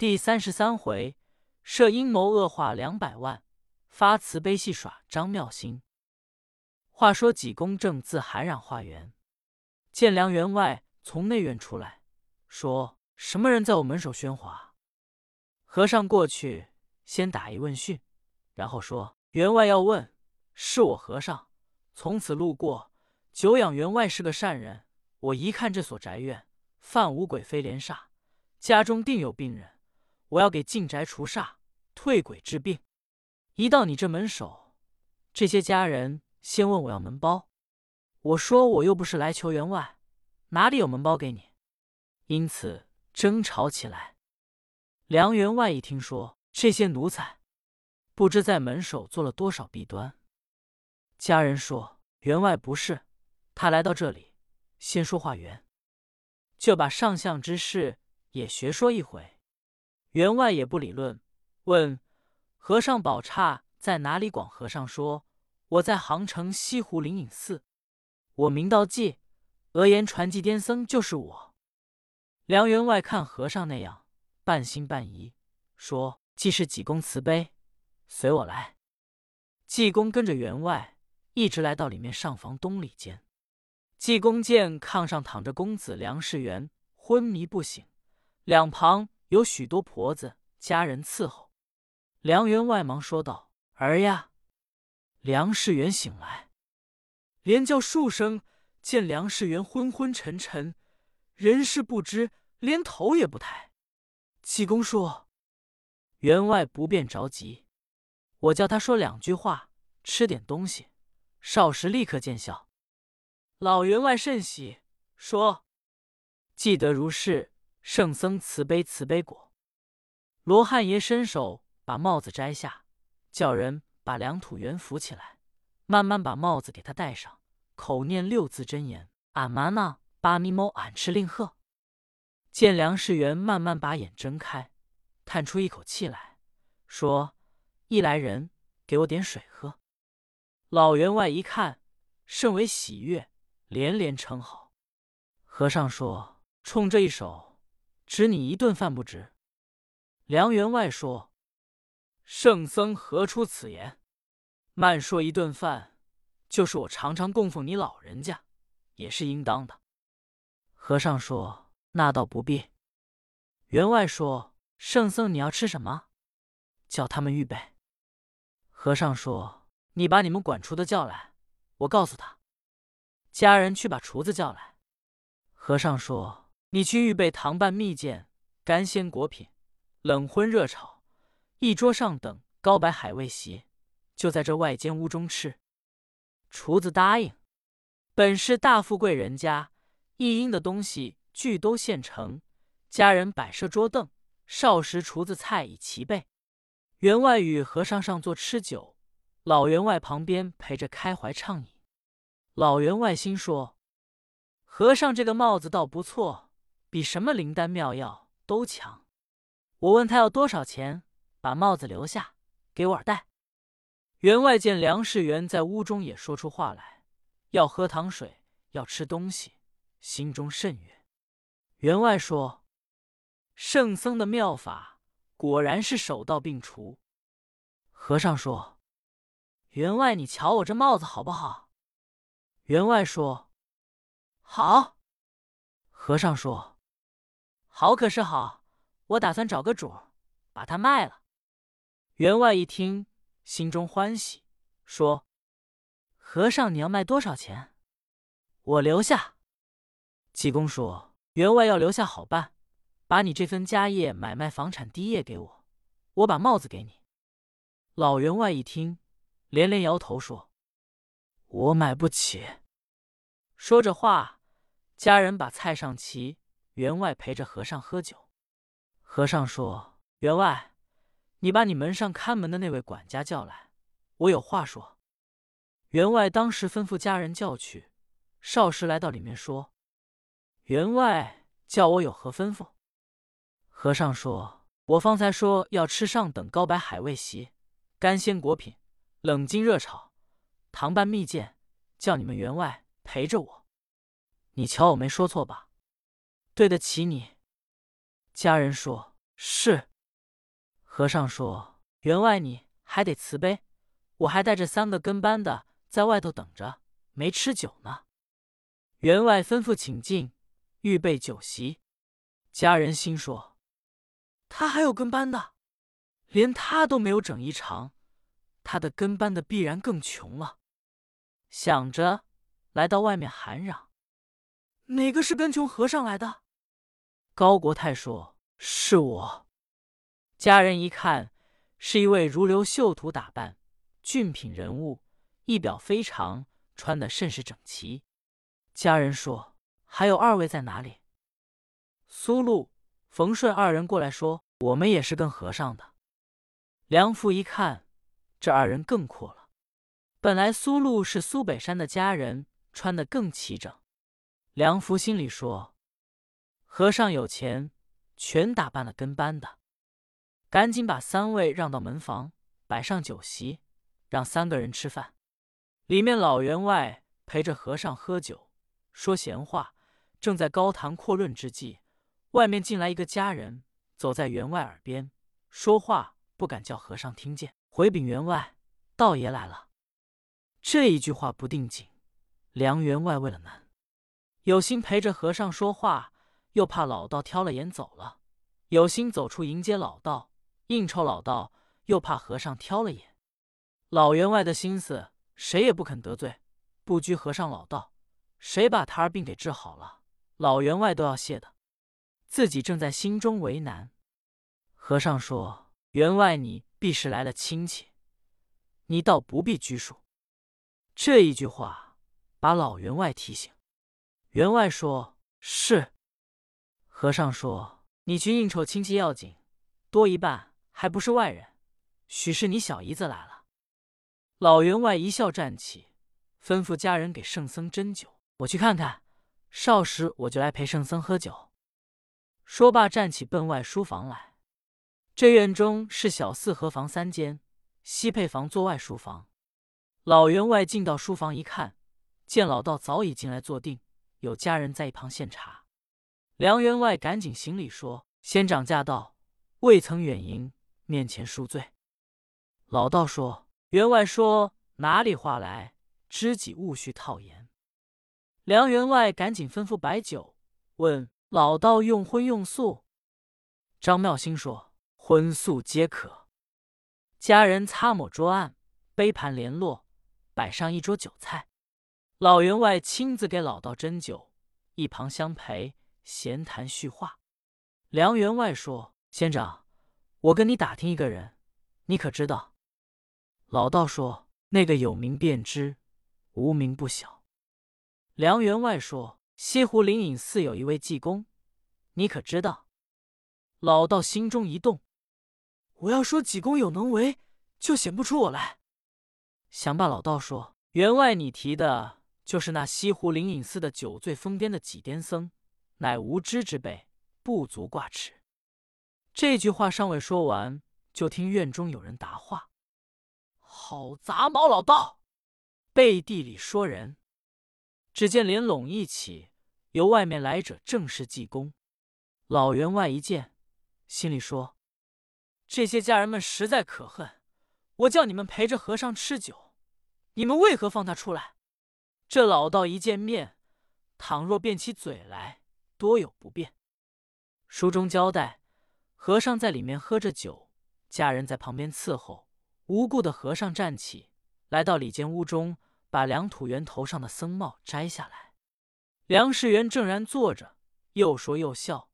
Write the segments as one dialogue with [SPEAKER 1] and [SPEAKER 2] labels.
[SPEAKER 1] 第三十三回，设阴谋恶化两百万，发慈悲戏耍张妙心。话说济公正自寒染化缘，见梁员外从内院出来，说什么人在我门首喧哗？和尚过去，先打一问讯，然后说：“员外要问，是我和尚从此路过，久仰员外是个善人。我一看这所宅院，犯无鬼非连煞，家中定有病人。”我要给进宅除煞、退鬼治病。一到你这门首，这些家人先问我要门包。我说我又不是来求员外，哪里有门包给你？因此争吵起来。梁员外一听说这些奴才不知在门首做了多少弊端，家人说员外不是，他来到这里先说话缘，就把上相之事也学说一回。员外也不理论，问和尚宝刹在哪里？广和尚说：“我在杭城西湖灵隐寺，我名道济，额言传记癫僧就是我。”梁员外看和尚那样，半信半疑，说：“既是济公慈悲，随我来。”济公跟着员外一直来到里面上房东里间。济公见炕上躺着公子梁世元，昏迷不醒，两旁。有许多婆子家人伺候，梁员外忙说道：“儿呀！”梁世元醒来，连叫数声，见梁世元昏昏沉沉，人事不知，连头也不抬。济公说：“员外不便着急，我叫他说两句话，吃点东西，少时立刻见效。”老员外甚喜，说：“记得如是。”圣僧慈悲慈悲果，罗汉爷伸手把帽子摘下，叫人把梁土元扶起来，慢慢把帽子给他戴上，口念六字真言：“俺妈呢？巴咪猫俺吃令鹤。”见梁世元慢慢把眼睁开，叹出一口气来说：“一来人，给我点水喝。”老员外一看，甚为喜悦，连连称好。和尚说：“冲这一手。”值你一顿饭不值？梁员外说：“圣僧何出此言？慢说一顿饭，就是我常常供奉你老人家，也是应当的。”和尚说：“那倒不必。”员外说：“圣僧，你要吃什么？叫他们预备。”和尚说：“你把你们管厨的叫来，我告诉他，家人去把厨子叫来。”和尚说。你去预备糖拌蜜饯、干鲜果品、冷荤热炒，一桌上等高白海味席，就在这外间屋中吃。厨子答应。本是大富贵人家，一应的东西俱都现成，家人摆设桌凳，少时厨子菜已齐备。员外与和尚上座吃酒，老员外旁边陪着开怀畅饮。老员外心说：和尚这个帽子倒不错。比什么灵丹妙药都强。我问他要多少钱，把帽子留下，给我戴。员外见梁世元在屋中也说出话来，要喝糖水，要吃东西，心中甚悦。员外说：“圣僧的妙法果然是手到病除。”和尚说：“员外，你瞧我这帽子好不好？”员外说：“好。”和尚说。好可是好，我打算找个主，把它卖了。员外一听，心中欢喜，说：“和尚，你要卖多少钱？我留下。”济公说：“员外要留下好办，把你这份家业、买卖房产、地业给我，我把帽子给你。”老员外一听，连连摇头说：“我买不起。”说着话，家人把菜上齐。员外陪着和尚喝酒，和尚说：“员外，你把你门上看门的那位管家叫来，我有话说。”员外当时吩咐家人叫去，少时来到里面说：“员外叫我有何吩咐？”和尚说：“我方才说要吃上等高白海味席、干鲜果品、冷金热炒、糖拌蜜饯，叫你们员外陪着我。你瞧我没说错吧？”对得起你。家人说：“是。”和尚说：“员外你还得慈悲，我还带着三个跟班的在外头等着，没吃酒呢。”员外吩咐请进，预备酒席。家人心说：“他还有跟班的，连他都没有整一场，他的跟班的必然更穷了。”想着，来到外面喊嚷：“哪个是跟穷和尚来的？”高国泰说：“是我。”家人一看，是一位如流秀图打扮、俊品人物，仪表非常，穿的甚是整齐。家人说：“还有二位在哪里？”苏禄、冯顺二人过来说：“我们也是跟和尚的。”梁福一看，这二人更阔了。本来苏禄是苏北山的家人，穿的更齐整。梁福心里说：“和尚有钱，全打扮了跟班的。”赶紧把三位让到门房，摆上酒席，让三个人吃饭。里面老员外陪着和尚喝酒，说闲话，正在高谈阔论之际，外面进来一个家人，走在员外耳边说话，不敢叫和尚听见，回禀员外，道爷来了。这一句话不定紧，梁员外为了难，有心陪着和尚说话，又怕老道挑了眼走了，有心走出迎接老道。应酬老道，又怕和尚挑了眼。老员外的心思，谁也不肯得罪，不拘和尚老道，谁把他儿病给治好了，老员外都要谢的。自己正在心中为难。和尚说：“员外，你必是来了亲戚，你倒不必拘束。”这一句话把老员外提醒。员外说：“是。”和尚说：“你去应酬亲戚要紧，多一半。”还不是外人，许是你小姨子来了。老员外一笑，站起，吩咐家人给圣僧斟酒。我去看看，少时我就来陪圣僧喝酒。说罢，站起奔外书房来。这院中是小四合房三间，西配房做外书房。老员外进到书房一看，见老道早已进来坐定，有家人在一旁献茶。梁员外赶紧行礼说：“仙长驾到，未曾远迎。”面前赎罪，老道说：“员外说哪里话来？知己勿须套言。”梁员外赶紧吩咐摆酒，问老道用荤用素。张妙心说：“荤素皆可。”家人擦抹桌案，杯盘联络，摆上一桌酒菜。老员外亲自给老道斟酒，一旁相陪，闲谈叙话。梁员外说：“仙长。”我跟你打听一个人，你可知道？老道说：“那个有名便知，无名不晓。”梁员外说：“西湖灵隐寺有一位济公，你可知道？”老道心中一动，我要说济公有能为，就显不出我来。想罢，老道说：“员外，你提的就是那西湖灵隐寺的酒醉疯癫的几癫僧，乃无知之辈，不足挂齿。”这句话尚未说完，就听院中有人答话：“好杂毛老道，背地里说人。”只见帘拢一起，由外面来者正是济公。老员外一见，心里说：“这些家人们实在可恨！我叫你们陪着和尚吃酒，你们为何放他出来？”这老道一见面，倘若辩起嘴来，多有不便。书中交代。和尚在里面喝着酒，家人在旁边伺候。无故的和尚站起来到里间屋中，把梁土元头上的僧帽摘下来。梁世元正然坐着，又说又笑。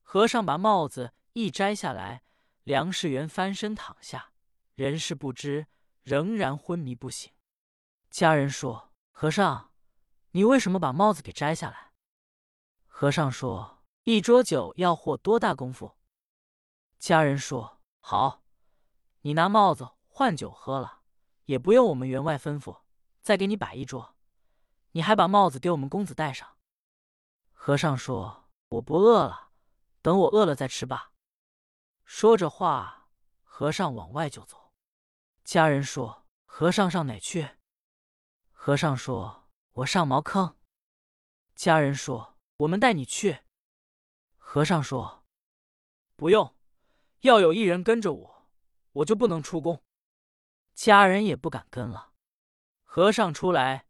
[SPEAKER 1] 和尚把帽子一摘下来，梁世元翻身躺下，人事不知，仍然昏迷不醒。家人说：“和尚，你为什么把帽子给摘下来？”和尚说：“一桌酒要获多大功夫？”家人说：“好，你拿帽子换酒喝了，也不用我们员外吩咐，再给你摆一桌。你还把帽子给我们公子戴上。”和尚说：“我不饿了，等我饿了再吃吧。”说着话，和尚往外就走。家人说：“和尚上哪去？”和尚说：“我上茅坑。”家人说：“我们带你去。”和尚说：“不用。”要有一人跟着我，我就不能出宫。家人也不敢跟了。和尚出来，